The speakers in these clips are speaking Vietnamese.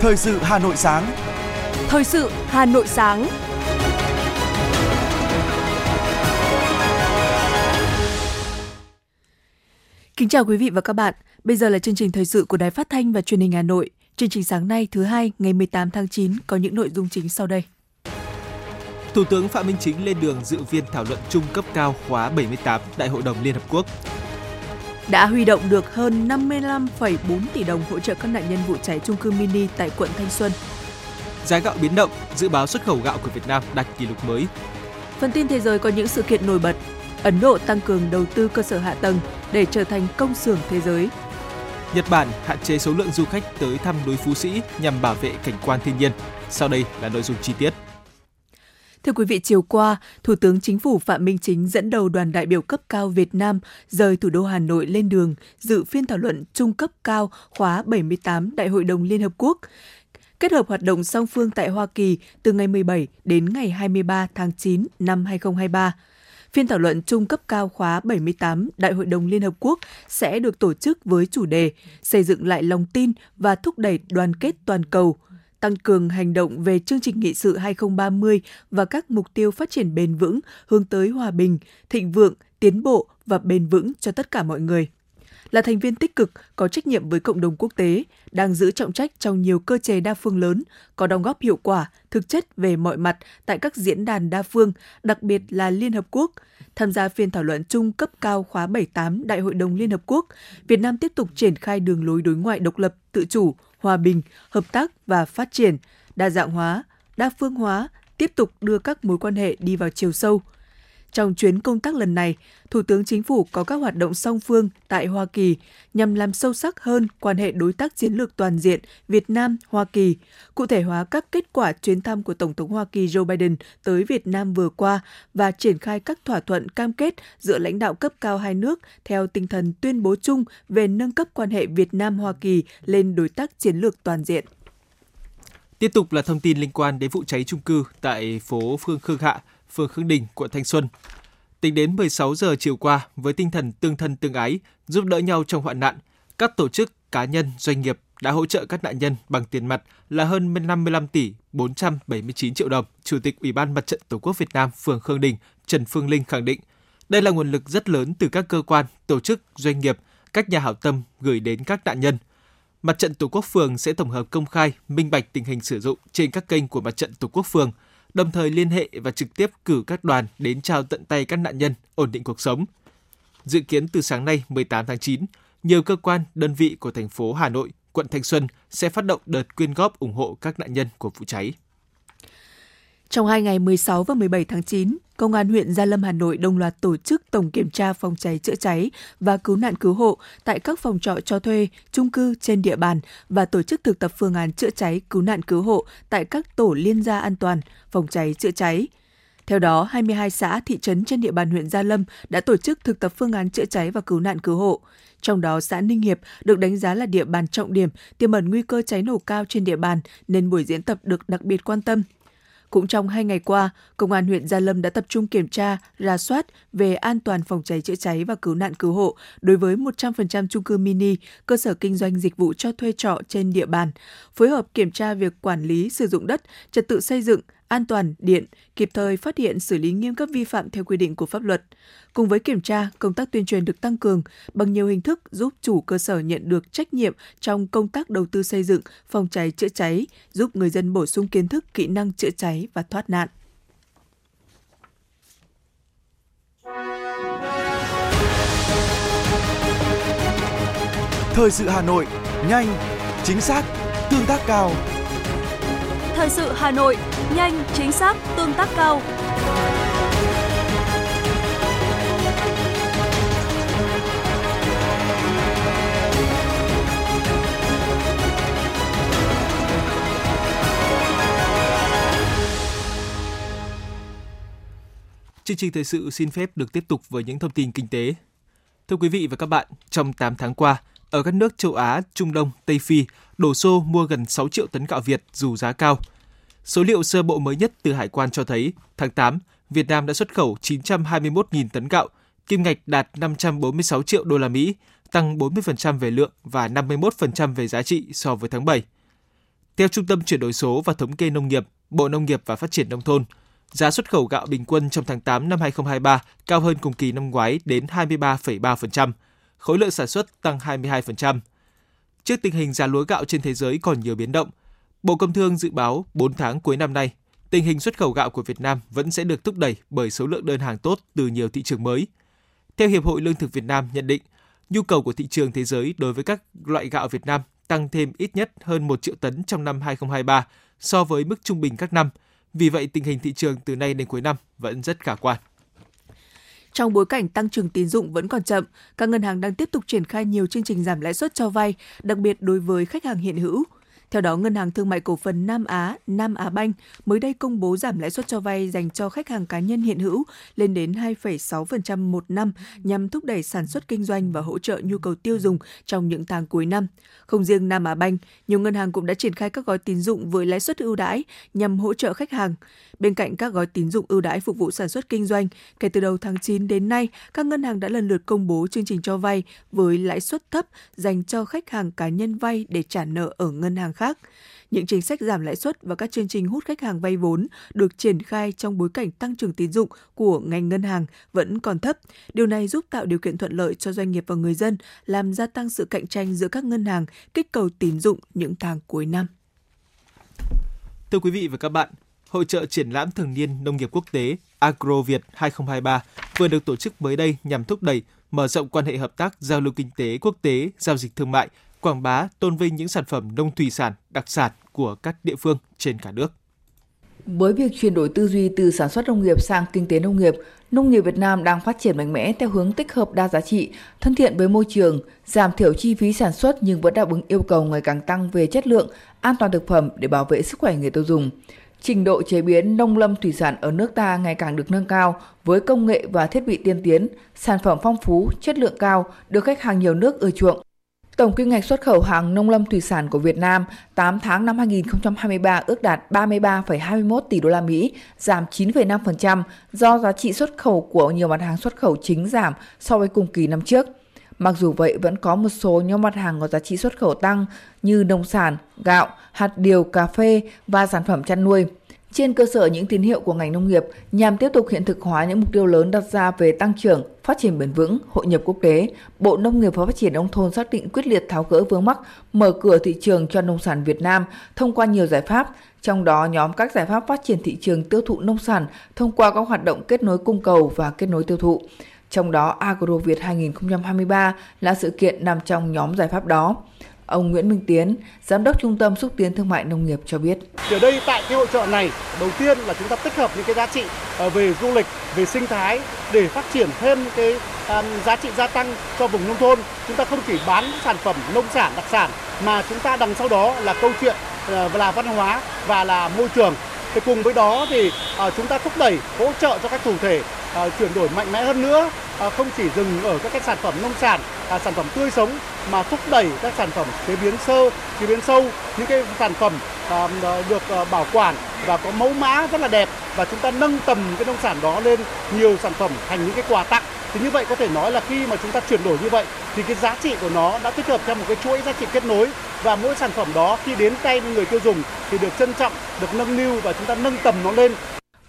Thời sự Hà Nội sáng. Thời sự Hà Nội sáng. Kính chào quý vị và các bạn. Bây giờ là chương trình thời sự của Đài Phát thanh và Truyền hình Hà Nội. Chương trình sáng nay thứ hai ngày 18 tháng 9 có những nội dung chính sau đây. Thủ tướng Phạm Minh Chính lên đường dự viên thảo luận chung cấp cao khóa 78 Đại hội đồng Liên Hợp Quốc. Đã huy động được hơn 55,4 tỷ đồng hỗ trợ các nạn nhân vụ cháy trung cư mini tại quận Thanh Xuân. Giá gạo biến động, dự báo xuất khẩu gạo của Việt Nam đạt kỷ lục mới. Phần tin thế giới có những sự kiện nổi bật. Ấn Độ tăng cường đầu tư cơ sở hạ tầng để trở thành công xưởng thế giới. Nhật Bản hạn chế số lượng du khách tới thăm núi Phú Sĩ nhằm bảo vệ cảnh quan thiên nhiên. Sau đây là nội dung chi tiết. Thưa quý vị, chiều qua, Thủ tướng Chính phủ Phạm Minh Chính dẫn đầu đoàn đại biểu cấp cao Việt Nam rời thủ đô Hà Nội lên đường dự phiên thảo luận trung cấp cao khóa 78 Đại hội đồng Liên Hợp Quốc kết hợp hoạt động song phương tại Hoa Kỳ từ ngày 17 đến ngày 23 tháng 9 năm 2023. Phiên thảo luận trung cấp cao khóa 78 Đại hội đồng Liên Hợp Quốc sẽ được tổ chức với chủ đề xây dựng lại lòng tin và thúc đẩy đoàn kết toàn cầu – tăng cường hành động về chương trình nghị sự 2030 và các mục tiêu phát triển bền vững hướng tới hòa bình, thịnh vượng, tiến bộ và bền vững cho tất cả mọi người. Là thành viên tích cực, có trách nhiệm với cộng đồng quốc tế, đang giữ trọng trách trong nhiều cơ chế đa phương lớn, có đóng góp hiệu quả, thực chất về mọi mặt tại các diễn đàn đa phương, đặc biệt là Liên Hợp Quốc. Tham gia phiên thảo luận chung cấp cao khóa 78 Đại hội đồng Liên Hợp Quốc, Việt Nam tiếp tục triển khai đường lối đối ngoại độc lập, tự chủ, hòa bình, hợp tác và phát triển, đa dạng hóa, đa phương hóa, tiếp tục đưa các mối quan hệ đi vào chiều sâu. Trong chuyến công tác lần này, Thủ tướng Chính phủ có các hoạt động song phương tại Hoa Kỳ nhằm làm sâu sắc hơn quan hệ đối tác chiến lược toàn diện Việt Nam-Hoa Kỳ, cụ thể hóa các kết quả chuyến thăm của Tổng thống Hoa Kỳ Joe Biden tới Việt Nam vừa qua và triển khai các thỏa thuận cam kết giữa lãnh đạo cấp cao hai nước theo tinh thần tuyên bố chung về nâng cấp quan hệ Việt Nam-Hoa Kỳ lên đối tác chiến lược toàn diện. Tiếp tục là thông tin liên quan đến vụ cháy trung cư tại phố Phương Khương Hạ, phường Khương Đình, quận Thanh Xuân. Tính đến 16 giờ chiều qua, với tinh thần tương thân tương ái, giúp đỡ nhau trong hoạn nạn, các tổ chức, cá nhân, doanh nghiệp đã hỗ trợ các nạn nhân bằng tiền mặt là hơn 55 tỷ 479 triệu đồng. Chủ tịch Ủy ban Mặt trận Tổ quốc Việt Nam phường Khương Đình Trần Phương Linh khẳng định, đây là nguồn lực rất lớn từ các cơ quan, tổ chức, doanh nghiệp, các nhà hảo tâm gửi đến các nạn nhân. Mặt trận Tổ quốc phường sẽ tổng hợp công khai, minh bạch tình hình sử dụng trên các kênh của Mặt trận Tổ quốc phường – đồng thời liên hệ và trực tiếp cử các đoàn đến trao tận tay các nạn nhân ổn định cuộc sống. Dự kiến từ sáng nay 18 tháng 9, nhiều cơ quan, đơn vị của thành phố Hà Nội, quận Thanh Xuân sẽ phát động đợt quyên góp ủng hộ các nạn nhân của vụ cháy. Trong hai ngày 16 và 17 tháng 9, Công an huyện Gia Lâm Hà Nội đồng loạt tổ chức tổng kiểm tra phòng cháy chữa cháy và cứu nạn cứu hộ tại các phòng trọ cho thuê, chung cư trên địa bàn và tổ chức thực tập phương án chữa cháy cứu nạn cứu hộ tại các tổ liên gia an toàn phòng cháy chữa cháy. Theo đó, 22 xã, thị trấn trên địa bàn huyện Gia Lâm đã tổ chức thực tập phương án chữa cháy và cứu nạn cứu hộ. Trong đó, xã Ninh Hiệp được đánh giá là địa bàn trọng điểm, tiềm ẩn nguy cơ cháy nổ cao trên địa bàn, nên buổi diễn tập được đặc biệt quan tâm. Cũng trong hai ngày qua, Công an huyện Gia Lâm đã tập trung kiểm tra, ra soát về an toàn phòng cháy chữa cháy và cứu nạn cứu hộ đối với 100% chung cư mini, cơ sở kinh doanh dịch vụ cho thuê trọ trên địa bàn, phối hợp kiểm tra việc quản lý sử dụng đất, trật tự xây dựng, an toàn điện, kịp thời phát hiện xử lý nghiêm các vi phạm theo quy định của pháp luật. Cùng với kiểm tra, công tác tuyên truyền được tăng cường bằng nhiều hình thức giúp chủ cơ sở nhận được trách nhiệm trong công tác đầu tư xây dựng, phòng cháy chữa cháy, giúp người dân bổ sung kiến thức kỹ năng chữa cháy và thoát nạn. Thời sự Hà Nội, nhanh, chính xác, tương tác cao. Thời sự Hà Nội, nhanh, chính xác, tương tác cao. Chương trình thời sự xin phép được tiếp tục với những thông tin kinh tế. Thưa quý vị và các bạn, trong 8 tháng qua, ở các nước châu Á, Trung Đông, Tây Phi đổ xô mua gần 6 triệu tấn gạo Việt dù giá cao. Số liệu sơ bộ mới nhất từ Hải quan cho thấy, tháng 8, Việt Nam đã xuất khẩu 921.000 tấn gạo, kim ngạch đạt 546 triệu đô la Mỹ, tăng 40% về lượng và 51% về giá trị so với tháng 7. Theo Trung tâm chuyển đổi số và thống kê nông nghiệp, Bộ Nông nghiệp và Phát triển nông thôn, giá xuất khẩu gạo bình quân trong tháng 8 năm 2023 cao hơn cùng kỳ năm ngoái đến 23,3%, khối lượng sản xuất tăng 22%. Trước tình hình giá lúa gạo trên thế giới còn nhiều biến động, Bộ Công Thương dự báo 4 tháng cuối năm nay, tình hình xuất khẩu gạo của Việt Nam vẫn sẽ được thúc đẩy bởi số lượng đơn hàng tốt từ nhiều thị trường mới. Theo Hiệp hội Lương thực Việt Nam nhận định, nhu cầu của thị trường thế giới đối với các loại gạo Việt Nam tăng thêm ít nhất hơn 1 triệu tấn trong năm 2023 so với mức trung bình các năm. Vì vậy, tình hình thị trường từ nay đến cuối năm vẫn rất khả quan. Trong bối cảnh tăng trưởng tín dụng vẫn còn chậm, các ngân hàng đang tiếp tục triển khai nhiều chương trình giảm lãi suất cho vay, đặc biệt đối với khách hàng hiện hữu. Theo đó, Ngân hàng Thương mại Cổ phần Nam Á, Nam Á Banh mới đây công bố giảm lãi suất cho vay dành cho khách hàng cá nhân hiện hữu lên đến 2,6% một năm nhằm thúc đẩy sản xuất kinh doanh và hỗ trợ nhu cầu tiêu dùng trong những tháng cuối năm. Không riêng Nam Á Banh, nhiều ngân hàng cũng đã triển khai các gói tín dụng với lãi suất ưu đãi nhằm hỗ trợ khách hàng. Bên cạnh các gói tín dụng ưu đãi phục vụ sản xuất kinh doanh, kể từ đầu tháng 9 đến nay, các ngân hàng đã lần lượt công bố chương trình cho vay với lãi suất thấp dành cho khách hàng cá nhân vay để trả nợ ở ngân hàng khác. Những chính sách giảm lãi suất và các chương trình hút khách hàng vay vốn được triển khai trong bối cảnh tăng trưởng tín dụng của ngành ngân hàng vẫn còn thấp. Điều này giúp tạo điều kiện thuận lợi cho doanh nghiệp và người dân, làm gia tăng sự cạnh tranh giữa các ngân hàng, kích cầu tín dụng những tháng cuối năm. Thưa quý vị và các bạn, Hội trợ triển lãm thường niên nông nghiệp quốc tế Agro Việt 2023 vừa được tổ chức mới đây nhằm thúc đẩy mở rộng quan hệ hợp tác giao lưu kinh tế quốc tế, giao dịch thương mại, quảng bá, tôn vinh những sản phẩm nông thủy sản đặc sản của các địa phương trên cả nước. Với việc chuyển đổi tư duy từ sản xuất nông nghiệp sang kinh tế nông nghiệp, nông nghiệp Việt Nam đang phát triển mạnh mẽ theo hướng tích hợp đa giá trị, thân thiện với môi trường, giảm thiểu chi phí sản xuất nhưng vẫn đáp ứng yêu cầu ngày càng tăng về chất lượng, an toàn thực phẩm để bảo vệ sức khỏe người tiêu dùng. Trình độ chế biến nông lâm thủy sản ở nước ta ngày càng được nâng cao với công nghệ và thiết bị tiên tiến, sản phẩm phong phú, chất lượng cao, được khách hàng nhiều nước ưa chuộng. Tổng kim ngạch xuất khẩu hàng nông lâm thủy sản của Việt Nam 8 tháng năm 2023 ước đạt 33,21 tỷ đô la Mỹ, giảm 9,5% do giá trị xuất khẩu của nhiều mặt hàng xuất khẩu chính giảm so với cùng kỳ năm trước. Mặc dù vậy, vẫn có một số nhóm mặt hàng có giá trị xuất khẩu tăng như nông sản, gạo, hạt điều, cà phê và sản phẩm chăn nuôi. Trên cơ sở những tín hiệu của ngành nông nghiệp nhằm tiếp tục hiện thực hóa những mục tiêu lớn đặt ra về tăng trưởng, phát triển bền vững, hội nhập quốc tế, Bộ Nông nghiệp và Phát triển nông thôn xác định quyết liệt tháo gỡ vướng mắc, mở cửa thị trường cho nông sản Việt Nam thông qua nhiều giải pháp, trong đó nhóm các giải pháp phát triển thị trường tiêu thụ nông sản thông qua các hoạt động kết nối cung cầu và kết nối tiêu thụ. Trong đó Agro Việt 2023 là sự kiện nằm trong nhóm giải pháp đó. Ông Nguyễn Minh Tiến, Giám đốc Trung tâm Xúc tiến Thương mại Nông nghiệp cho biết. Ở đây tại cái hội trợ này, đầu tiên là chúng ta tích hợp những cái giá trị ờ, về du lịch, về sinh thái để phát triển thêm cái à, giá trị gia tăng cho vùng nông thôn. Chúng ta không chỉ bán sản phẩm nông sản đặc sản mà chúng ta đằng sau đó là câu chuyện ờ, là văn hóa và là môi trường. Thì cùng với đó thì ờ, chúng ta thúc đẩy hỗ trợ cho các chủ thể chuyển đổi mạnh mẽ hơn nữa À, không chỉ dừng ở các cái sản phẩm nông sản, à, sản phẩm tươi sống mà thúc đẩy các sản phẩm chế biến sơ, chế biến sâu, những cái sản phẩm à, à, được à, bảo quản và có mẫu mã rất là đẹp và chúng ta nâng tầm cái nông sản đó lên nhiều sản phẩm thành những cái quà tặng. Thì như vậy có thể nói là khi mà chúng ta chuyển đổi như vậy thì cái giá trị của nó đã tích hợp theo một cái chuỗi giá trị kết nối và mỗi sản phẩm đó khi đến tay người tiêu dùng thì được trân trọng, được nâng niu và chúng ta nâng tầm nó lên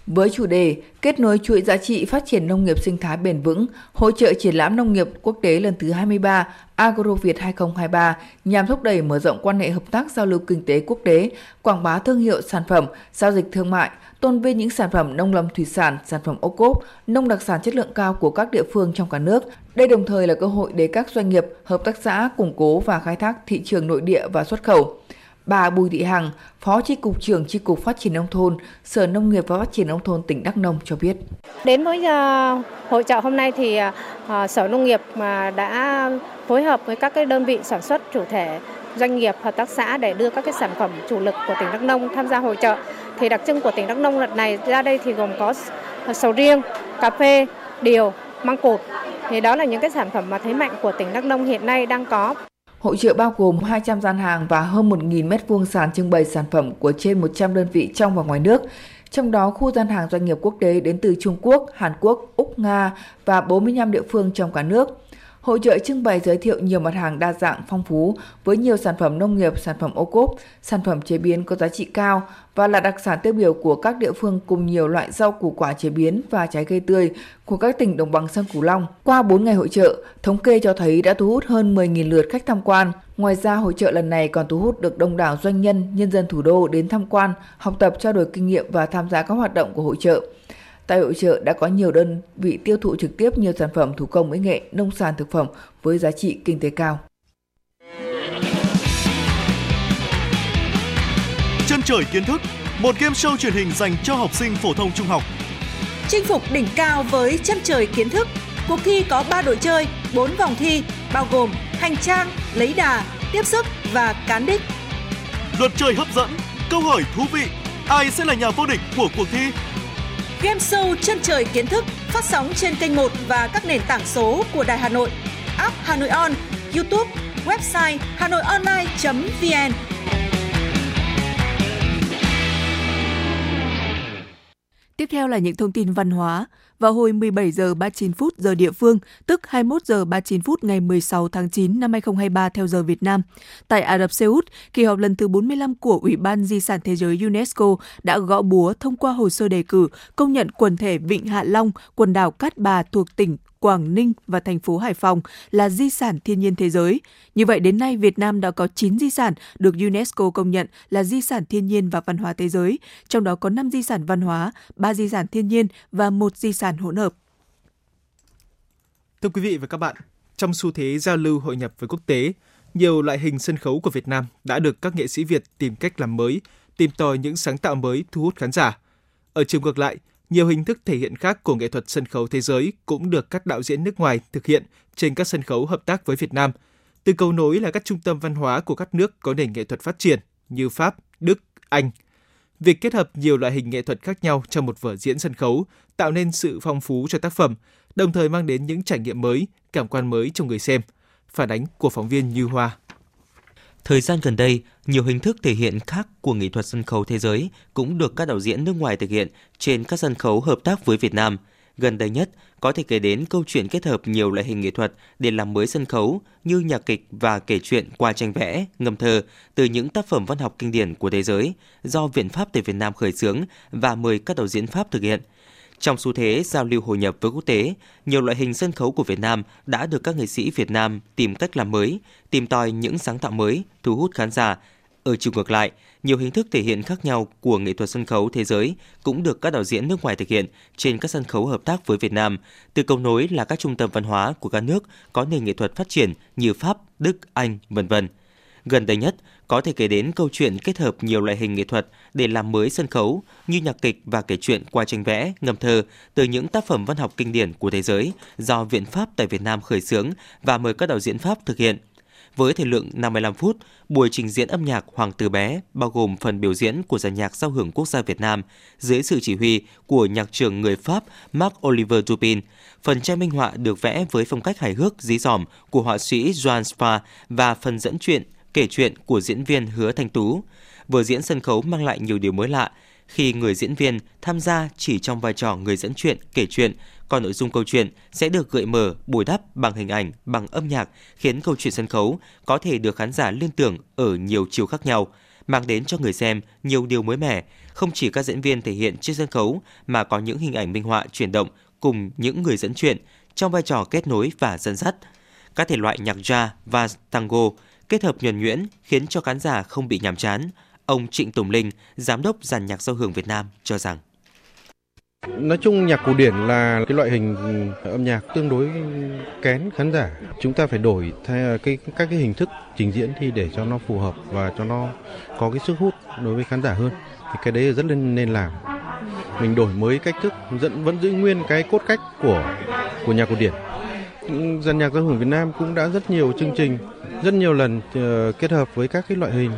với chủ đề Kết nối chuỗi giá trị phát triển nông nghiệp sinh thái bền vững, hỗ trợ triển lãm nông nghiệp quốc tế lần thứ 23 Agro Việt 2023 nhằm thúc đẩy mở rộng quan hệ hợp tác giao lưu kinh tế quốc tế, quảng bá thương hiệu sản phẩm, giao dịch thương mại, tôn vinh những sản phẩm nông lâm thủy sản, sản phẩm ô cốp, nông đặc sản chất lượng cao của các địa phương trong cả nước. Đây đồng thời là cơ hội để các doanh nghiệp, hợp tác xã củng cố và khai thác thị trường nội địa và xuất khẩu. Bà Bùi Thị Hằng, Phó Chi cục trưởng Chi cục Phát triển nông thôn, Sở Nông nghiệp và Phát triển nông thôn tỉnh Đắk Nông cho biết. Đến với ờ, hội trợ hôm nay thì ờ, ờ, Sở Nông nghiệp mà đã phối hợp với các cái đơn vị sản xuất chủ thể doanh nghiệp hợp tác xã để đưa các cái sản phẩm chủ lực của tỉnh Đắk Nông tham gia hội trợ. Thì đặc trưng của tỉnh Đắk Nông lần này ra đây thì gồm có sầu riêng, cà phê, điều, măng cụt. Thì đó là những cái sản phẩm mà thế mạnh của tỉnh Đắk Nông hiện nay đang có. Hội trợ bao gồm 200 gian hàng và hơn 1.000 m2 sàn trưng bày sản phẩm của trên 100 đơn vị trong và ngoài nước. Trong đó, khu gian hàng doanh nghiệp quốc tế đến từ Trung Quốc, Hàn Quốc, Úc, Nga và 45 địa phương trong cả nước. Hội trợ trưng bày giới thiệu nhiều mặt hàng đa dạng phong phú với nhiều sản phẩm nông nghiệp, sản phẩm ô cốp, sản phẩm chế biến có giá trị cao và là đặc sản tiêu biểu của các địa phương cùng nhiều loại rau củ quả chế biến và trái cây tươi của các tỉnh đồng bằng sông Cửu Long. Qua 4 ngày hội trợ, thống kê cho thấy đã thu hút hơn 10.000 lượt khách tham quan. Ngoài ra, hội trợ lần này còn thu hút được đông đảo doanh nhân, nhân dân thủ đô đến tham quan, học tập trao đổi kinh nghiệm và tham gia các hoạt động của hội trợ. Tại hội trợ đã có nhiều đơn vị tiêu thụ trực tiếp nhiều sản phẩm thủ công mỹ nghệ, nông sản thực phẩm với giá trị kinh tế cao. Chân trời kiến thức, một game show truyền hình dành cho học sinh phổ thông trung học. Chinh phục đỉnh cao với chân trời kiến thức. Cuộc thi có 3 đội chơi, 4 vòng thi, bao gồm hành trang, lấy đà, tiếp sức và cán đích. Luật chơi hấp dẫn, câu hỏi thú vị, ai sẽ là nhà vô địch của cuộc thi? Game show chân trời kiến thức phát sóng trên kênh 1 và các nền tảng số của Đài Hà Nội, app Hà Nội On, YouTube, website hanoionline.vn. Tiếp theo là những thông tin văn hóa. Vào hồi 17 giờ 39 phút giờ địa phương, tức 21 giờ 39 phút ngày 16 tháng 9 năm 2023 theo giờ Việt Nam, tại Ả Rập Xê Út, kỳ họp lần thứ 45 của Ủy ban Di sản Thế giới UNESCO đã gõ búa thông qua hồ sơ đề cử công nhận quần thể Vịnh Hạ Long, quần đảo Cát Bà thuộc tỉnh Quảng Ninh và thành phố Hải Phòng là di sản thiên nhiên thế giới. Như vậy đến nay Việt Nam đã có 9 di sản được UNESCO công nhận là di sản thiên nhiên và văn hóa thế giới, trong đó có 5 di sản văn hóa, 3 di sản thiên nhiên và một di sản hỗn hợp. Thưa quý vị và các bạn, trong xu thế giao lưu hội nhập với quốc tế, nhiều loại hình sân khấu của Việt Nam đã được các nghệ sĩ Việt tìm cách làm mới, tìm tòi những sáng tạo mới thu hút khán giả. Ở chiều ngược lại, nhiều hình thức thể hiện khác của nghệ thuật sân khấu thế giới cũng được các đạo diễn nước ngoài thực hiện trên các sân khấu hợp tác với Việt Nam. Từ cầu nối là các trung tâm văn hóa của các nước có nền nghệ thuật phát triển như Pháp, Đức, Anh. Việc kết hợp nhiều loại hình nghệ thuật khác nhau trong một vở diễn sân khấu tạo nên sự phong phú cho tác phẩm, đồng thời mang đến những trải nghiệm mới, cảm quan mới cho người xem. Phản ánh của phóng viên Như Hoa. Thời gian gần đây, nhiều hình thức thể hiện khác của nghệ thuật sân khấu thế giới cũng được các đạo diễn nước ngoài thực hiện trên các sân khấu hợp tác với Việt Nam. Gần đây nhất, có thể kể đến câu chuyện kết hợp nhiều loại hình nghệ thuật để làm mới sân khấu như nhạc kịch và kể chuyện qua tranh vẽ, ngâm thơ từ những tác phẩm văn học kinh điển của thế giới do Viện Pháp tại Việt Nam khởi xướng và mời các đạo diễn Pháp thực hiện – trong xu thế giao lưu hội nhập với quốc tế, nhiều loại hình sân khấu của Việt Nam đã được các nghệ sĩ Việt Nam tìm cách làm mới, tìm tòi những sáng tạo mới, thu hút khán giả. Ở chiều ngược lại, nhiều hình thức thể hiện khác nhau của nghệ thuật sân khấu thế giới cũng được các đạo diễn nước ngoài thực hiện trên các sân khấu hợp tác với Việt Nam, từ cầu nối là các trung tâm văn hóa của các nước có nền nghệ thuật phát triển như Pháp, Đức, Anh, vân vân. Gần đây nhất, có thể kể đến câu chuyện kết hợp nhiều loại hình nghệ thuật để làm mới sân khấu như nhạc kịch và kể chuyện qua tranh vẽ, ngâm thơ từ những tác phẩm văn học kinh điển của thế giới do Viện Pháp tại Việt Nam khởi xướng và mời các đạo diễn Pháp thực hiện. Với thời lượng 55 phút, buổi trình diễn âm nhạc Hoàng tử bé bao gồm phần biểu diễn của dàn nhạc giao hưởng quốc gia Việt Nam dưới sự chỉ huy của nhạc trưởng người Pháp Marc Oliver Dupin. Phần tranh minh họa được vẽ với phong cách hài hước dí dỏm của họa sĩ Joan Spa và phần dẫn chuyện kể chuyện của diễn viên Hứa Thanh Tú. Vở diễn sân khấu mang lại nhiều điều mới lạ khi người diễn viên tham gia chỉ trong vai trò người dẫn chuyện, kể chuyện, còn nội dung câu chuyện sẽ được gợi mở, bồi đắp bằng hình ảnh, bằng âm nhạc, khiến câu chuyện sân khấu có thể được khán giả liên tưởng ở nhiều chiều khác nhau, mang đến cho người xem nhiều điều mới mẻ, không chỉ các diễn viên thể hiện trên sân khấu mà có những hình ảnh minh họa chuyển động cùng những người dẫn chuyện trong vai trò kết nối và dẫn dắt. Các thể loại nhạc jazz và tango kết hợp nhuần nhuyễn khiến cho khán giả không bị nhàm chán. Ông Trịnh Tùng Linh, giám đốc giàn nhạc giao hưởng Việt Nam cho rằng Nói chung nhạc cổ điển là cái loại hình âm nhạc tương đối kén khán giả. Chúng ta phải đổi thay cái các cái hình thức trình diễn thì để cho nó phù hợp và cho nó có cái sức hút đối với khán giả hơn. Thì cái đấy rất nên nên làm. Mình đổi mới cách thức vẫn vẫn giữ nguyên cái cốt cách của của nhạc cổ điển. Dàn nhạc giao hưởng Việt Nam cũng đã rất nhiều chương trình rất nhiều lần ờ, kết hợp với các cái loại hình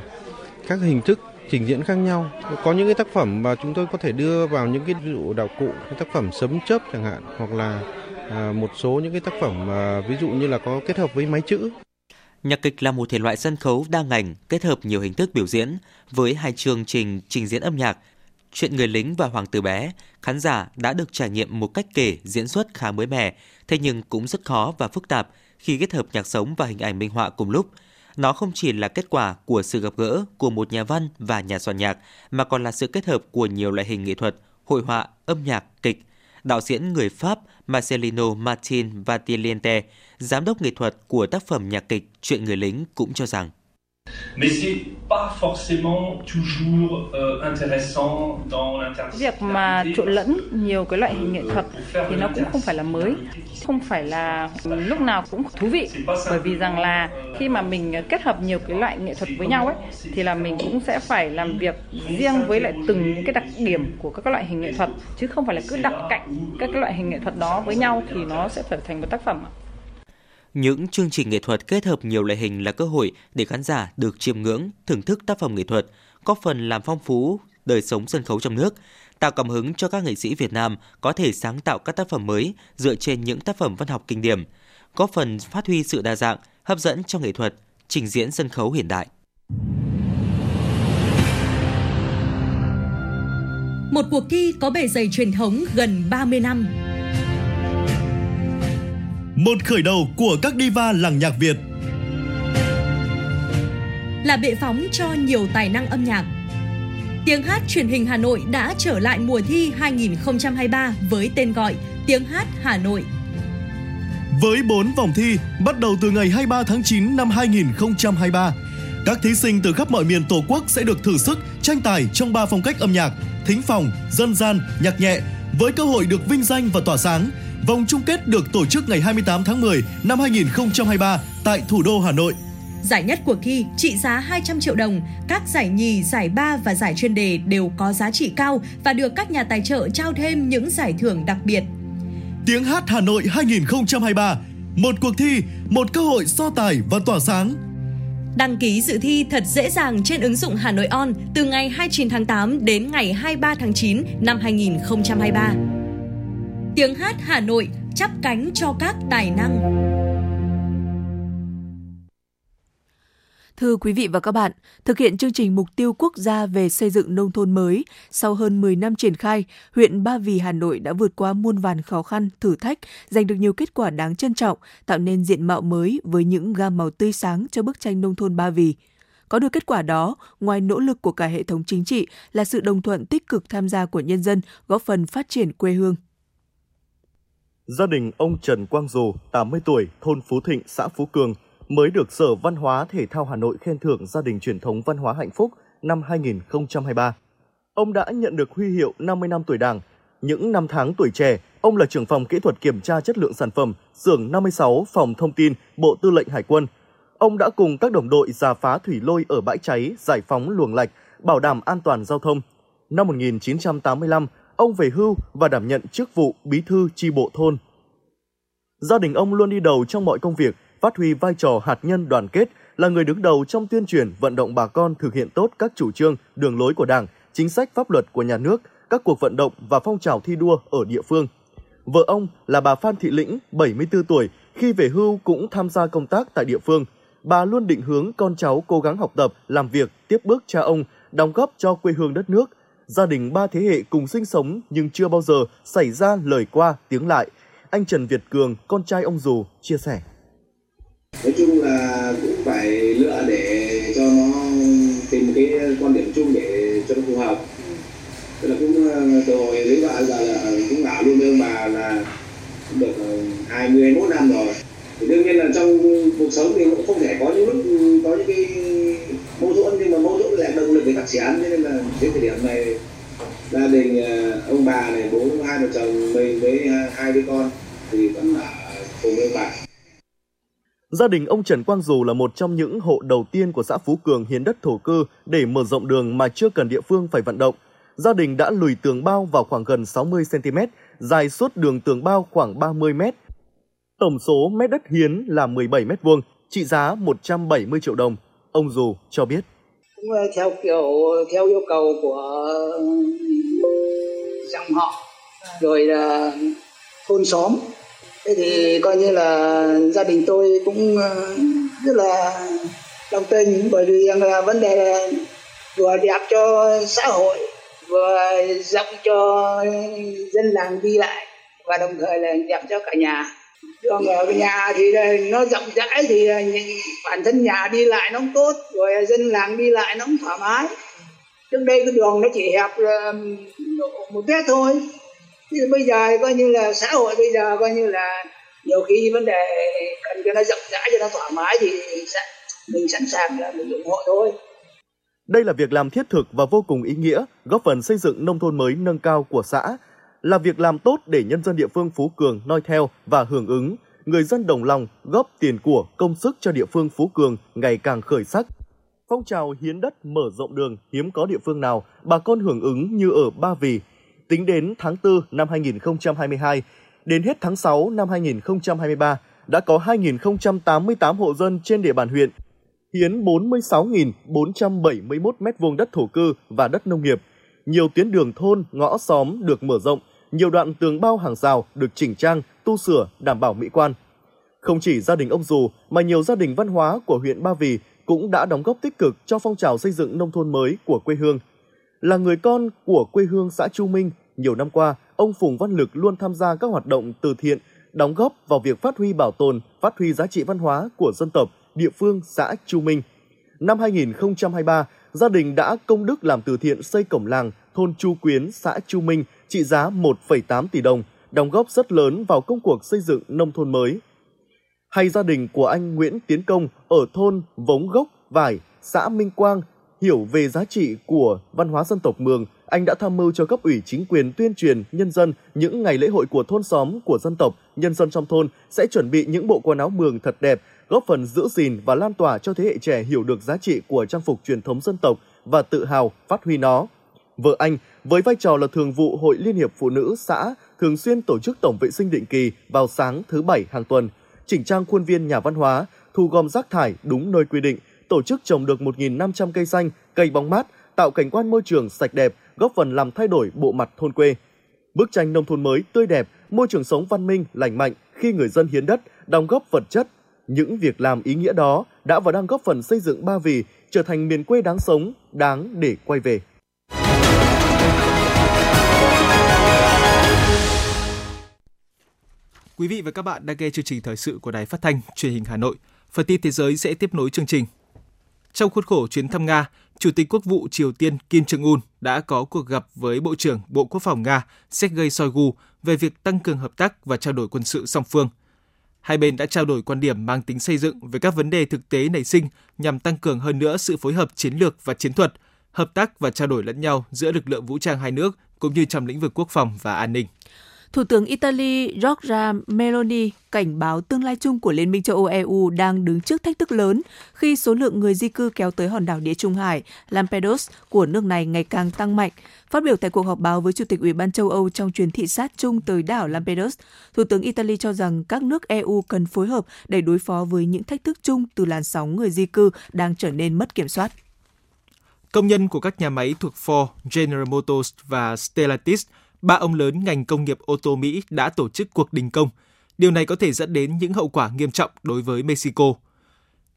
các hình thức trình diễn khác nhau. Có những cái tác phẩm mà chúng tôi có thể đưa vào những cái ví dụ đạo cụ cái tác phẩm sấm chớp chẳng hạn hoặc là à, một số những cái tác phẩm ví dụ như là có kết hợp với máy chữ. Nhạc kịch là một thể loại sân khấu đa ngành kết hợp nhiều hình thức biểu diễn với hai chương trình trình diễn âm nhạc Chuyện người lính và Hoàng tử bé, khán giả đã được trải nghiệm một cách kể diễn xuất khá mới mẻ, thế nhưng cũng rất khó và phức tạp khi kết hợp nhạc sống và hình ảnh minh họa cùng lúc. Nó không chỉ là kết quả của sự gặp gỡ của một nhà văn và nhà soạn nhạc, mà còn là sự kết hợp của nhiều loại hình nghệ thuật, hội họa, âm nhạc, kịch. Đạo diễn người Pháp Marcelino Martin Vatiliente, giám đốc nghệ thuật của tác phẩm nhạc kịch Chuyện người lính cũng cho rằng Mais c'est pas forcément toujours euh, intéressant dans. Việc mà trộn lẫn nhiều cái loại hình nghệ thuật thì nó cũng không phải là mới, không phải là lúc nào cũng thú vị. Bởi vì rằng là khi mà mình kết hợp nhiều cái loại nghệ thuật với nhau ấy thì là mình cũng sẽ phải làm việc riêng với lại từng những cái đặc điểm của các loại hình nghệ thuật chứ không phải là cứ đặt cạnh các loại hình nghệ thuật đó với nhau thì nó sẽ trở thành một tác phẩm. Những chương trình nghệ thuật kết hợp nhiều loại hình là cơ hội để khán giả được chiêm ngưỡng, thưởng thức tác phẩm nghệ thuật, góp phần làm phong phú đời sống sân khấu trong nước, tạo cảm hứng cho các nghệ sĩ Việt Nam có thể sáng tạo các tác phẩm mới dựa trên những tác phẩm văn học kinh điển, góp phần phát huy sự đa dạng, hấp dẫn trong nghệ thuật, trình diễn sân khấu hiện đại. Một cuộc thi có bề dày truyền thống gần 30 năm một khởi đầu của các diva làng nhạc Việt. Là bệ phóng cho nhiều tài năng âm nhạc. Tiếng hát truyền hình Hà Nội đã trở lại mùa thi 2023 với tên gọi Tiếng hát Hà Nội. Với 4 vòng thi bắt đầu từ ngày 23 tháng 9 năm 2023, các thí sinh từ khắp mọi miền Tổ quốc sẽ được thử sức tranh tài trong 3 phong cách âm nhạc: thính phòng, dân gian, nhạc nhẹ với cơ hội được vinh danh và tỏa sáng Vòng chung kết được tổ chức ngày 28 tháng 10 năm 2023 tại thủ đô Hà Nội. Giải nhất cuộc thi trị giá 200 triệu đồng, các giải nhì, giải ba và giải chuyên đề đều có giá trị cao và được các nhà tài trợ trao thêm những giải thưởng đặc biệt. Tiếng hát Hà Nội 2023, một cuộc thi, một cơ hội so tài và tỏa sáng. Đăng ký dự thi thật dễ dàng trên ứng dụng Hà Nội On từ ngày 29 tháng 8 đến ngày 23 tháng 9 năm 2023. Tiếng hát Hà Nội chắp cánh cho các tài năng. Thưa quý vị và các bạn, thực hiện chương trình mục tiêu quốc gia về xây dựng nông thôn mới, sau hơn 10 năm triển khai, huyện Ba Vì Hà Nội đã vượt qua muôn vàn khó khăn, thử thách, giành được nhiều kết quả đáng trân trọng, tạo nên diện mạo mới với những gam màu tươi sáng cho bức tranh nông thôn Ba Vì. Có được kết quả đó, ngoài nỗ lực của cả hệ thống chính trị là sự đồng thuận tích cực tham gia của nhân dân góp phần phát triển quê hương. Gia đình ông Trần Quang Dù, 80 tuổi, thôn Phú Thịnh, xã Phú Cường, mới được Sở Văn hóa Thể thao Hà Nội khen thưởng gia đình truyền thống văn hóa hạnh phúc năm 2023. Ông đã nhận được huy hiệu 50 năm tuổi Đảng. Những năm tháng tuổi trẻ, ông là trưởng phòng kỹ thuật kiểm tra chất lượng sản phẩm, xưởng 56 phòng thông tin, Bộ Tư lệnh Hải quân. Ông đã cùng các đồng đội giả phá thủy lôi ở bãi cháy, giải phóng luồng lạch, bảo đảm an toàn giao thông. Năm 1985, ông về hưu và đảm nhận chức vụ bí thư tri bộ thôn. Gia đình ông luôn đi đầu trong mọi công việc, phát huy vai trò hạt nhân đoàn kết, là người đứng đầu trong tuyên truyền vận động bà con thực hiện tốt các chủ trương, đường lối của Đảng, chính sách pháp luật của nhà nước, các cuộc vận động và phong trào thi đua ở địa phương. Vợ ông là bà Phan Thị Lĩnh, 74 tuổi, khi về hưu cũng tham gia công tác tại địa phương. Bà luôn định hướng con cháu cố gắng học tập, làm việc, tiếp bước cha ông, đóng góp cho quê hương đất nước – gia đình ba thế hệ cùng sinh sống nhưng chưa bao giờ xảy ra lời qua tiếng lại. Anh Trần Việt Cường, con trai ông Dù, chia sẻ. Nói chung là cũng phải lựa để cho nó tìm cái quan điểm chung để cho nó phù hợp. Tức là cũng rồi từ hồi lấy giờ là cũng ngả luôn với ông bà là được ờ, 21 năm rồi. Thì đương nhiên là trong cuộc sống thì cũng không thể có những lúc có những cái mâu thuẫn nhưng mà mâu thuẫn lại động lực để phát triển cho nên là đến thời điểm này gia đình à, ông bà này bố hai vợ chồng mình với hai đứa con thì vẫn ở cùng với bà Gia đình ông Trần Quang Dù là một trong những hộ đầu tiên của xã Phú Cường hiến đất thổ cư để mở rộng đường mà chưa cần địa phương phải vận động. Gia đình đã lùi tường bao vào khoảng gần 60 cm, dài suốt đường tường bao khoảng 30 m. Tổng số mét đất hiến là 17 mét vuông, trị giá 170 triệu đồng. Ông Dù cho biết. Cũng ờ, theo kiểu theo yêu cầu của ừ, dòng họ rồi là thôn xóm thế thì coi như là gia đình tôi cũng ờ, rất là đồng tình bởi vì là vấn đề là vừa đẹp cho xã hội vừa rộng cho dân làng đi lại và đồng thời là đẹp cho cả nhà còn ở nhà thì ờ, nó rộng rãi thì ờ, bản thân nhà đi lại nó cũng tốt rồi dân làng đi lại nó cũng thoải mái. Trước đây cái đường nó chỉ hẹp ờ, một mét thôi. Thì bây giờ coi như là xã hội bây giờ coi như là nhiều khi vấn đề cần cho nó rộng rãi cho nó thoải mái thì mình sẵn sàng là mình ủng hộ thôi. Đây là việc làm thiết thực và vô cùng ý nghĩa, góp phần xây dựng nông thôn mới nâng cao của xã, là việc làm tốt để nhân dân địa phương Phú Cường noi theo và hưởng ứng. Người dân đồng lòng góp tiền của, công sức cho địa phương Phú Cường ngày càng khởi sắc. Phong trào hiến đất mở rộng đường hiếm có địa phương nào bà con hưởng ứng như ở Ba Vì. Tính đến tháng 4 năm 2022, đến hết tháng 6 năm 2023, đã có 2.088 hộ dân trên địa bàn huyện hiến 46.471 m2 đất thổ cư và đất nông nghiệp. Nhiều tuyến đường thôn, ngõ xóm được mở rộng, nhiều đoạn tường bao hàng rào được chỉnh trang, tu sửa, đảm bảo mỹ quan. Không chỉ gia đình ông Dù mà nhiều gia đình văn hóa của huyện Ba Vì cũng đã đóng góp tích cực cho phong trào xây dựng nông thôn mới của quê hương. Là người con của quê hương xã Chu Minh, nhiều năm qua, ông Phùng Văn Lực luôn tham gia các hoạt động từ thiện, đóng góp vào việc phát huy bảo tồn, phát huy giá trị văn hóa của dân tộc địa phương xã Chu Minh. Năm 2023, gia đình đã công đức làm từ thiện xây cổng làng thôn Chu Quyến, xã Chu Minh trị giá 1,8 tỷ đồng, đóng góp rất lớn vào công cuộc xây dựng nông thôn mới. Hay gia đình của anh Nguyễn Tiến Công ở thôn Vống Gốc, Vải, xã Minh Quang hiểu về giá trị của văn hóa dân tộc Mường, anh đã tham mưu cho cấp ủy chính quyền tuyên truyền nhân dân những ngày lễ hội của thôn xóm của dân tộc, nhân dân trong thôn sẽ chuẩn bị những bộ quần áo Mường thật đẹp góp phần giữ gìn và lan tỏa cho thế hệ trẻ hiểu được giá trị của trang phục truyền thống dân tộc và tự hào phát huy nó. Vợ anh, với vai trò là thường vụ Hội Liên hiệp Phụ nữ xã, thường xuyên tổ chức tổng vệ sinh định kỳ vào sáng thứ bảy hàng tuần, chỉnh trang khuôn viên nhà văn hóa, thu gom rác thải đúng nơi quy định, tổ chức trồng được 1.500 cây xanh, cây bóng mát, tạo cảnh quan môi trường sạch đẹp, góp phần làm thay đổi bộ mặt thôn quê. Bức tranh nông thôn mới tươi đẹp, môi trường sống văn minh, lành mạnh khi người dân hiến đất, đóng góp vật chất, những việc làm ý nghĩa đó đã và đang góp phần xây dựng Ba Vì trở thành miền quê đáng sống, đáng để quay về. Quý vị và các bạn đang nghe chương trình thời sự của Đài Phát thanh Truyền hình Hà Nội. Phần tin thế giới sẽ tiếp nối chương trình. Trong khuôn khổ chuyến thăm Nga, Chủ tịch Quốc vụ Triều Tiên Kim Jong Un đã có cuộc gặp với Bộ trưởng Bộ Quốc phòng Nga Sergei Shoigu về việc tăng cường hợp tác và trao đổi quân sự song phương – hai bên đã trao đổi quan điểm mang tính xây dựng về các vấn đề thực tế nảy sinh nhằm tăng cường hơn nữa sự phối hợp chiến lược và chiến thuật, hợp tác và trao đổi lẫn nhau giữa lực lượng vũ trang hai nước cũng như trong lĩnh vực quốc phòng và an ninh. Thủ tướng Italy Giorgia Meloni cảnh báo tương lai chung của Liên minh châu Âu EU đang đứng trước thách thức lớn khi số lượng người di cư kéo tới hòn đảo địa Trung Hải Lampedusa của nước này ngày càng tăng mạnh. Phát biểu tại cuộc họp báo với Chủ tịch Ủy ban châu Âu trong chuyến thị sát chung tới đảo Lampedusa, Thủ tướng Italy cho rằng các nước EU cần phối hợp để đối phó với những thách thức chung từ làn sóng người di cư đang trở nên mất kiểm soát. Công nhân của các nhà máy thuộc Ford, General Motors và Stellantis – ba ông lớn ngành công nghiệp ô tô Mỹ đã tổ chức cuộc đình công. Điều này có thể dẫn đến những hậu quả nghiêm trọng đối với Mexico.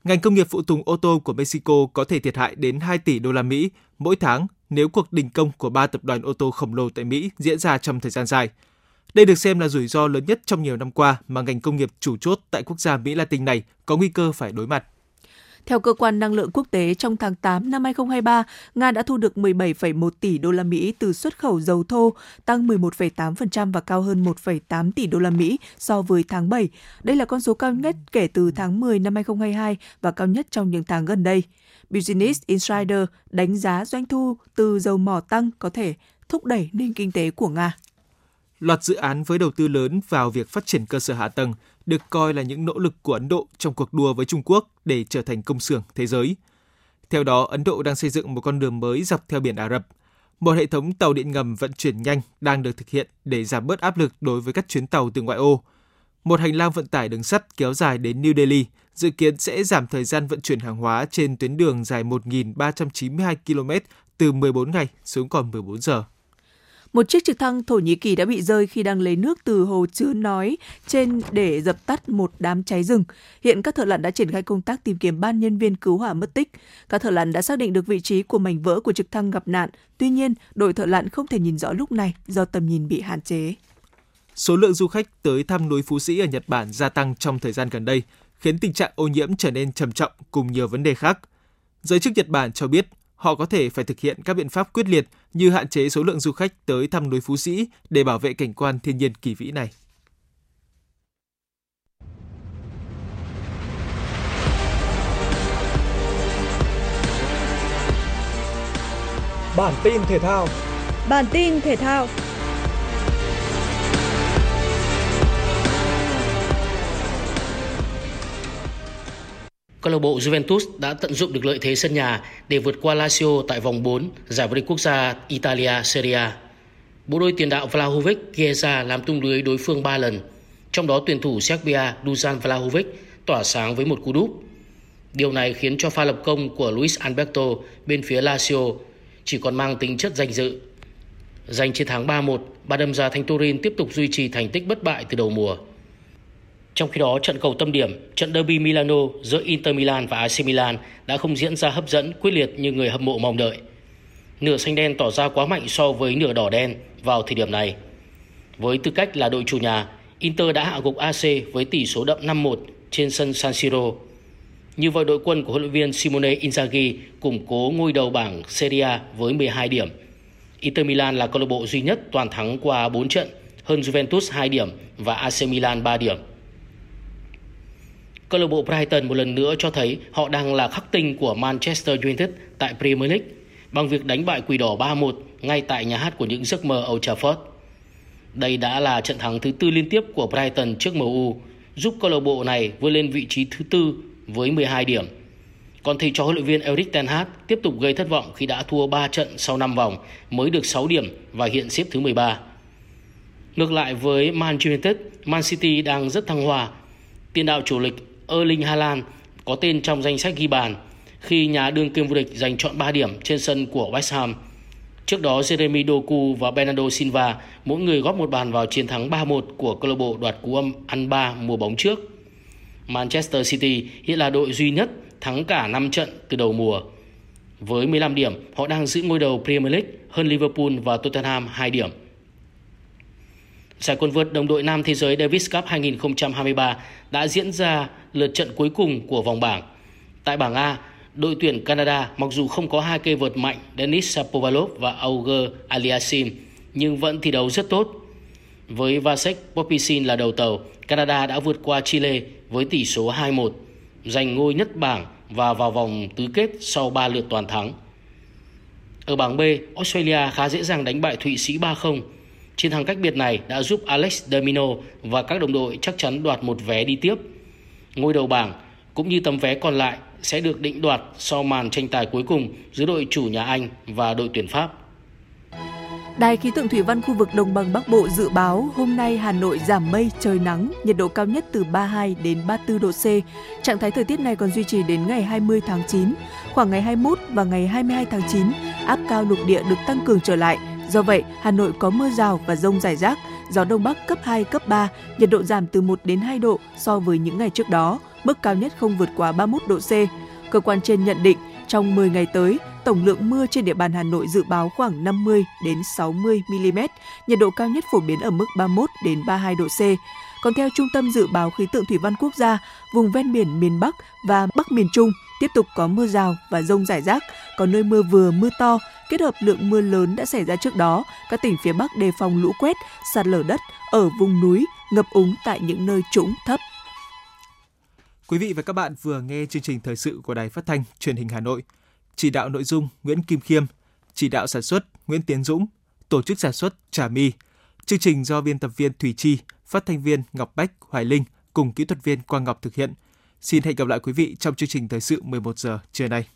Ngành công nghiệp phụ tùng ô tô của Mexico có thể thiệt hại đến 2 tỷ đô la Mỹ mỗi tháng nếu cuộc đình công của ba tập đoàn ô tô khổng lồ tại Mỹ diễn ra trong thời gian dài. Đây được xem là rủi ro lớn nhất trong nhiều năm qua mà ngành công nghiệp chủ chốt tại quốc gia Mỹ Latin này có nguy cơ phải đối mặt. Theo cơ quan năng lượng quốc tế, trong tháng 8 năm 2023, Nga đã thu được 17,1 tỷ đô la Mỹ từ xuất khẩu dầu thô, tăng 11,8% và cao hơn 1,8 tỷ đô la Mỹ so với tháng 7. Đây là con số cao nhất kể từ tháng 10 năm 2022 và cao nhất trong những tháng gần đây. Business Insider đánh giá doanh thu từ dầu mỏ tăng có thể thúc đẩy nền kinh tế của Nga. Loạt dự án với đầu tư lớn vào việc phát triển cơ sở hạ tầng được coi là những nỗ lực của Ấn Độ trong cuộc đua với Trung Quốc để trở thành công xưởng thế giới. Theo đó, Ấn Độ đang xây dựng một con đường mới dọc theo biển Ả Rập. Một hệ thống tàu điện ngầm vận chuyển nhanh đang được thực hiện để giảm bớt áp lực đối với các chuyến tàu từ ngoại ô. Một hành lang vận tải đường sắt kéo dài đến New Delhi dự kiến sẽ giảm thời gian vận chuyển hàng hóa trên tuyến đường dài 1.392 km từ 14 ngày xuống còn 14 giờ. Một chiếc trực thăng Thổ Nhĩ Kỳ đã bị rơi khi đang lấy nước từ hồ chứa nói trên để dập tắt một đám cháy rừng. Hiện các thợ lặn đã triển khai công tác tìm kiếm ban nhân viên cứu hỏa mất tích. Các thợ lặn đã xác định được vị trí của mảnh vỡ của trực thăng gặp nạn. Tuy nhiên, đội thợ lặn không thể nhìn rõ lúc này do tầm nhìn bị hạn chế. Số lượng du khách tới thăm núi Phú Sĩ ở Nhật Bản gia tăng trong thời gian gần đây, khiến tình trạng ô nhiễm trở nên trầm trọng cùng nhiều vấn đề khác. Giới chức Nhật Bản cho biết họ có thể phải thực hiện các biện pháp quyết liệt như hạn chế số lượng du khách tới thăm núi Phú Sĩ để bảo vệ cảnh quan thiên nhiên kỳ vĩ này. Bản tin thể thao Bản tin thể thao Câu lạc bộ Juventus đã tận dụng được lợi thế sân nhà để vượt qua Lazio tại vòng 4 giải vô địch quốc gia Italia Serie A. Bộ đôi tiền đạo Vlahovic Chiesa làm tung lưới đối phương 3 lần, trong đó tuyển thủ Serbia Dusan Vlahovic tỏa sáng với một cú đúp. Điều này khiến cho pha lập công của Luis Alberto bên phía Lazio chỉ còn mang tính chất danh dự. Giành chiến thắng 3-1, ba đâm ra Thanh Turin tiếp tục duy trì thành tích bất bại từ đầu mùa. Trong khi đó, trận cầu tâm điểm, trận derby Milano giữa Inter Milan và AC Milan đã không diễn ra hấp dẫn quyết liệt như người hâm mộ mong đợi. Nửa xanh đen tỏ ra quá mạnh so với nửa đỏ đen vào thời điểm này. Với tư cách là đội chủ nhà, Inter đã hạ gục AC với tỷ số đậm 5-1 trên sân San Siro. Như vậy đội quân của huấn luyện viên Simone Inzaghi củng cố ngôi đầu bảng Serie A với 12 điểm. Inter Milan là câu lạc bộ duy nhất toàn thắng qua 4 trận, hơn Juventus 2 điểm và AC Milan 3 điểm. Câu lạc bộ Brighton một lần nữa cho thấy họ đang là khắc tinh của Manchester United tại Premier League bằng việc đánh bại Quỷ Đỏ 3-1 ngay tại nhà hát của những giấc mơ Old Trafford. Đây đã là trận thắng thứ tư liên tiếp của Brighton trước MU, giúp câu lạc bộ này vươn lên vị trí thứ tư với 12 điểm. Còn thầy trò huấn luyện viên Erik ten Hag tiếp tục gây thất vọng khi đã thua 3 trận sau 5 vòng mới được 6 điểm và hiện xếp thứ 13. Ngược lại với Man United, Man City đang rất thăng hoa. Tiền đạo chủ lực Erling Haaland có tên trong danh sách ghi bàn khi nhà đương kim vô địch giành chọn 3 điểm trên sân của West Ham. Trước đó Jeremy Doku và Bernardo Silva mỗi người góp một bàn vào chiến thắng 3-1 của câu lạc bộ đoạt cú âm ăn 3 mùa bóng trước. Manchester City hiện là đội duy nhất thắng cả 5 trận từ đầu mùa. Với 15 điểm, họ đang giữ ngôi đầu Premier League hơn Liverpool và Tottenham 2 điểm. Giải quần vợt đồng đội nam thế giới Davis Cup 2023 đã diễn ra lượt trận cuối cùng của vòng bảng. Tại bảng A, đội tuyển Canada mặc dù không có hai cây vợt mạnh Denis Shapovalov và Auger Aliasim nhưng vẫn thi đấu rất tốt. Với Vasek Popisin là đầu tàu, Canada đã vượt qua Chile với tỷ số 2-1, giành ngôi nhất bảng và vào vòng tứ kết sau 3 lượt toàn thắng. Ở bảng B, Australia khá dễ dàng đánh bại Thụy Sĩ 3-0 Chiến thắng cách biệt này đã giúp Alex Domino và các đồng đội chắc chắn đoạt một vé đi tiếp. Ngôi đầu bảng cũng như tấm vé còn lại sẽ được định đoạt sau màn tranh tài cuối cùng giữa đội chủ nhà Anh và đội tuyển Pháp. Đài khí tượng thủy văn khu vực Đồng bằng Bắc Bộ dự báo hôm nay Hà Nội giảm mây, trời nắng, nhiệt độ cao nhất từ 32 đến 34 độ C. Trạng thái thời tiết này còn duy trì đến ngày 20 tháng 9. Khoảng ngày 21 và ngày 22 tháng 9, áp cao lục địa được tăng cường trở lại, Do vậy, Hà Nội có mưa rào và rông rải rác, gió đông bắc cấp 2, cấp 3, nhiệt độ giảm từ 1 đến 2 độ so với những ngày trước đó, mức cao nhất không vượt quá 31 độ C. Cơ quan trên nhận định trong 10 ngày tới, tổng lượng mưa trên địa bàn Hà Nội dự báo khoảng 50 đến 60 mm, nhiệt độ cao nhất phổ biến ở mức 31 đến 32 độ C. Còn theo Trung tâm Dự báo Khí tượng Thủy văn Quốc gia, vùng ven biển miền Bắc và Bắc miền Trung tiếp tục có mưa rào và rông rải rác, có nơi mưa vừa mưa to, kết hợp lượng mưa lớn đã xảy ra trước đó, các tỉnh phía Bắc đề phòng lũ quét, sạt lở đất ở vùng núi, ngập úng tại những nơi trũng thấp. Quý vị và các bạn vừa nghe chương trình thời sự của Đài Phát thanh Truyền hình Hà Nội. Chỉ đạo nội dung Nguyễn Kim Khiêm, chỉ đạo sản xuất Nguyễn Tiến Dũng, tổ chức sản xuất Trà My. Chương trình do biên tập viên Thủy Chi, phát thanh viên Ngọc Bách, Hoài Linh cùng kỹ thuật viên Quang Ngọc thực hiện. Xin hẹn gặp lại quý vị trong chương trình thời sự 11 giờ trưa nay.